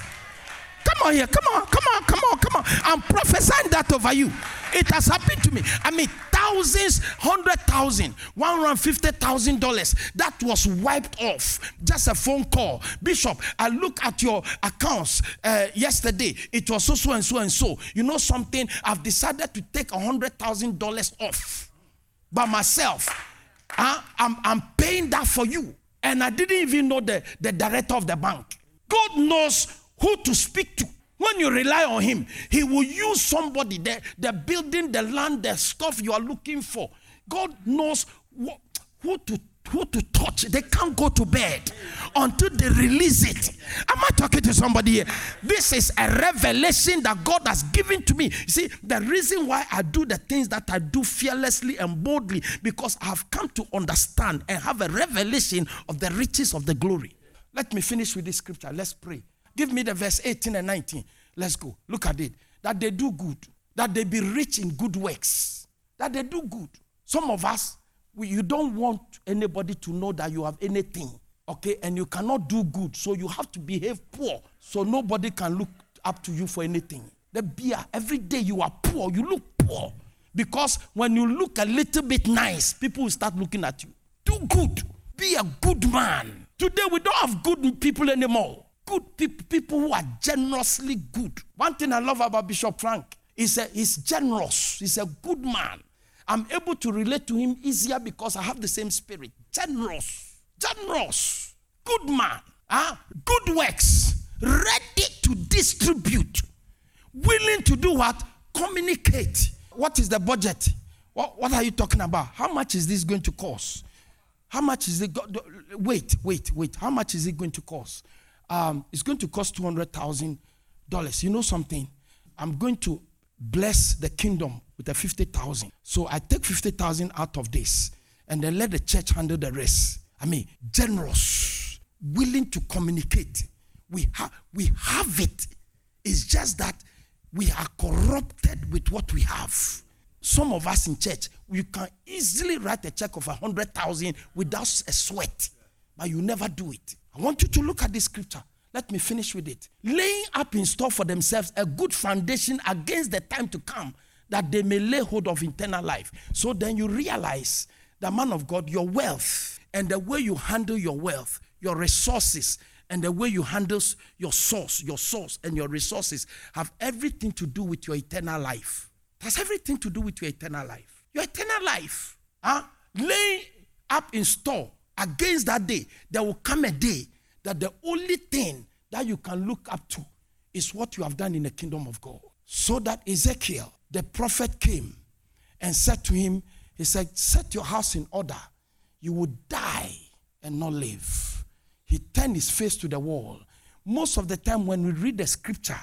Come on here, come on, come on, come on, come on. I'm prophesying that over you. It has happened to me. I mean, thousands, hundred thousand, one hundred fifty thousand dollars that was wiped off. Just a phone call, Bishop. I look at your accounts uh, yesterday. It was so so and so and so. You know something? I've decided to take a hundred thousand dollars off by myself I, I'm, I'm paying that for you. And I didn't even know the, the director of the bank. God knows who to speak to. When you rely on Him, He will use somebody, the, the building, the land, the stuff you are looking for. God knows who to who to touch. They can't go to bed until they release it. Am I talking to somebody here? This is a revelation that God has given to me. You see, the reason why I do the things that I do fearlessly and boldly because I have come to understand and have a revelation of the riches of the glory. Let me finish with this scripture. Let's pray. Give me the verse 18 and 19. Let's go. Look at it. That they do good, that they be rich in good works, that they do good. Some of us, you don't want anybody to know that you have anything, okay? And you cannot do good, so you have to behave poor, so nobody can look up to you for anything. The beer, every day you are poor, you look poor. Because when you look a little bit nice, people will start looking at you. Do good. Be a good man. Today we don't have good people anymore. Good people, people who are generously good. One thing I love about Bishop Frank is he's generous. He's a good man. I'm able to relate to him easier because I have the same spirit. Generous, generous, good man, huh? good works, ready to distribute, willing to do what? Communicate. What is the budget? What, what are you talking about? How much is this going to cost? How much is it? Go- wait, wait, wait. How much is it going to cost? Um, it's going to cost two hundred thousand dollars. You know something? I'm going to bless the kingdom with a 50,000. So I take 50,000 out of this and then let the church handle the rest. I mean, generous, willing to communicate. We, have we have it. It's just that we are corrupted with what we have. Some of us in church, we can easily write a check of a 100,000 without a sweat, but you never do it. I want you to look at this scripture. Let me finish with it. Laying up in store for themselves a good foundation against the time to come that they may lay hold of eternal life. So then you realize, the man of God, your wealth and the way you handle your wealth, your resources, and the way you handle your source, your source, and your resources have everything to do with your eternal life. That's everything to do with your eternal life. Your eternal life. Huh? Laying up in store against that day, there will come a day that the only thing that you can look up to is what you have done in the kingdom of God. So that Ezekiel, the prophet, came and said to him, He said, Set your house in order. You will die and not live. He turned his face to the wall. Most of the time, when we read the scripture,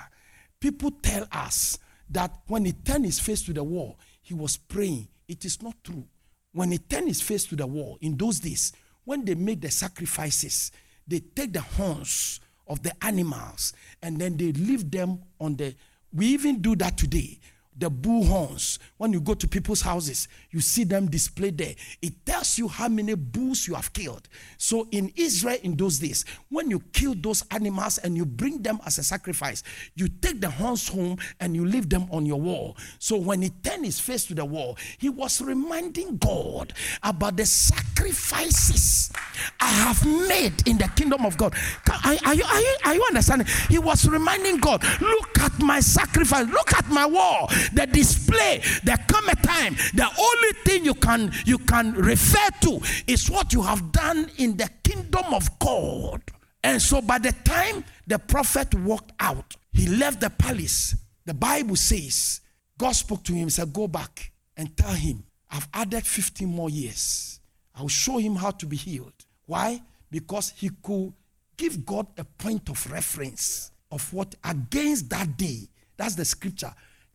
people tell us that when he turned his face to the wall, he was praying. It is not true. When he turned his face to the wall in those days, when they made the sacrifices, they take the horns of the animals and then they leave them on the. We even do that today the bull horns. When you go to people's houses, you see them displayed there. It tells you how many bulls you have killed. So in Israel in those days, when you kill those animals and you bring them as a sacrifice, you take the horns home and you leave them on your wall. So when he turned his face to the wall, he was reminding God about the sacrifices I have made in the kingdom of God. Are, are, you, are, you, are you understanding? He was reminding God, look at my sacrifice, look at my wall the display there come a time the only thing you can you can refer to is what you have done in the kingdom of god. And so by the time the prophet walked out he left the palace. The bible says god spoke to him said go back and tell him i've added 15 more years. I'll show him how to be healed. Why? Because he could give god a point of reference of what against that day that's the scripture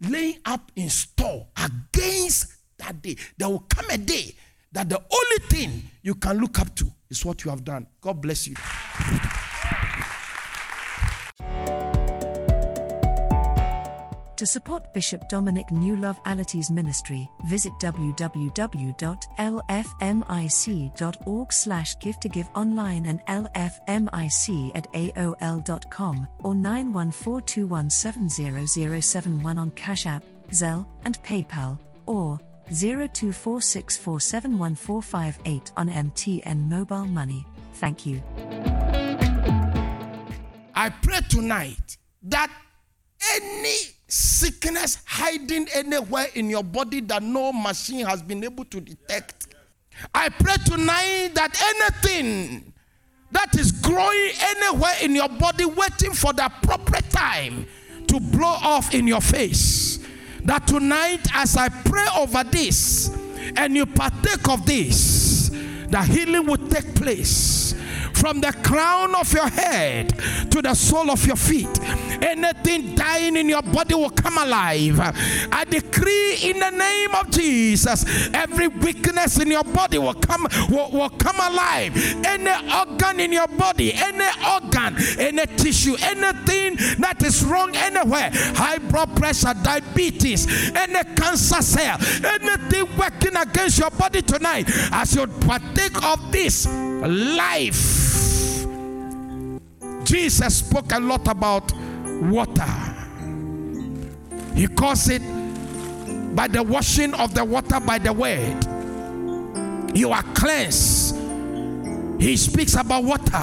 laying up in store against that day. There will come a day that the only thing you can look up to is what you have done. God bless you. To support Bishop Dominic New Love Allotey's ministry, visit www.lfmic.org slash give to give online and lfmic at aol.com or 914217071 on Cash App, Zelle, and PayPal, or 0246471458 on MTN Mobile Money. Thank you. I pray tonight that any sickness hiding anywhere in your body that no machine has been able to detect. I pray tonight that anything that is growing anywhere in your body, waiting for the appropriate time to blow off in your face. That tonight, as I pray over this and you partake of this, the healing will take place from the crown of your head to the sole of your feet. Anything dying in your body will come alive. I decree in the name of Jesus, every weakness in your body will come will, will come alive. Any organ in your body, any organ, any tissue, anything that is wrong anywhere, high blood pressure, diabetes, any cancer cell, anything working against your body tonight, as you partake of this life Jesus spoke a lot about water. He calls it by the washing of the water by the word. You are cleansed. He speaks about water.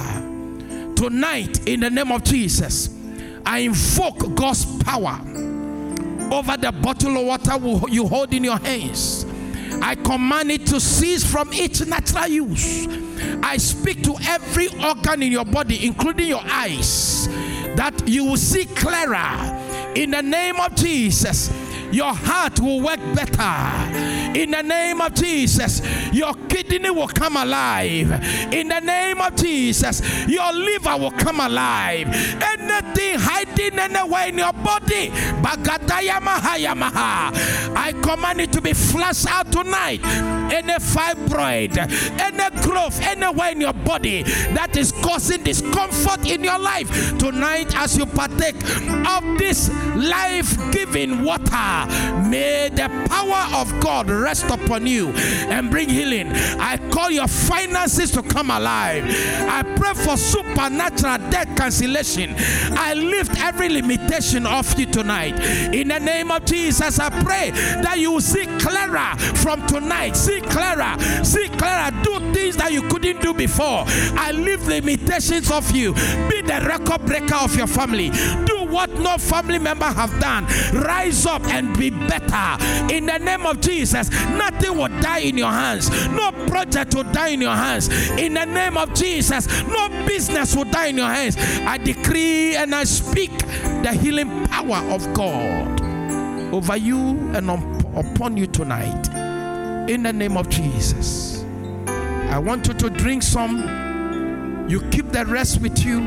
Tonight, in the name of Jesus, I invoke God's power over the bottle of water you hold in your hands. I command it to cease from its natural use I speak to every organ in your body, including your eyes, that you will see clearer. In the name of Jesus your heart will work better. In the name of Jesus, your kidney will come alive. In the name of Jesus, your liver will come alive. Anything hiding anywhere in your body, I command it to be flushed out tonight. Any fibroid, any growth anywhere in your body that is causing discomfort in your life tonight, as you partake of this life giving water. May the power of God rest upon you and bring healing. I call your finances to come alive. I pray for supernatural debt cancellation. I lift every limitation off you tonight. In the name of Jesus, I pray that you will see clearer from tonight. See clearer. See clearer. Do things that you couldn't do before. I lift limitations off you. Be the record breaker of your family. Do what no family member have done. Rise up and be better. In the name of Jesus, nothing will die in your hands. No project will die in your hands. In the name of Jesus, no business will die in your hands. I decree and I speak the healing power of God over you and upon you tonight. In the name of Jesus. I want you to drink some. You keep the rest with you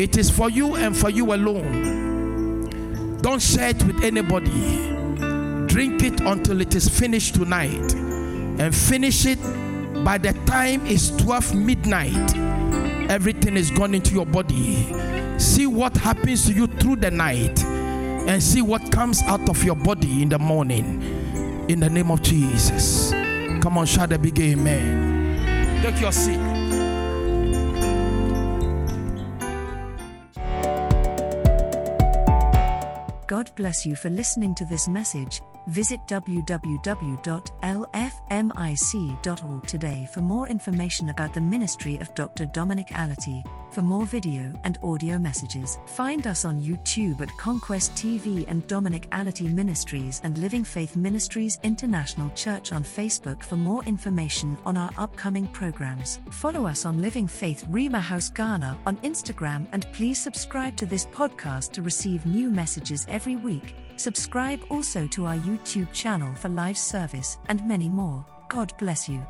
it is for you and for you alone. Don't share it with anybody. Drink it until it is finished tonight. And finish it by the time it's 12 midnight. Everything is gone into your body. See what happens to you through the night and see what comes out of your body in the morning. In the name of Jesus. Come on, shout a big amen. Take your seat. God bless you for listening to this message. Visit www.lfmic.org today for more information about the ministry of Dr. Dominic Allotey. For more video and audio messages, find us on YouTube at Conquest TV and Dominic Allotey Ministries and Living Faith Ministries International Church on Facebook for more information on our upcoming programs. Follow us on Living Faith Rhema House Ghana on Instagram and please subscribe to this podcast to receive new messages every week. Subscribe also to our YouTube channel for live service and many more. God bless you.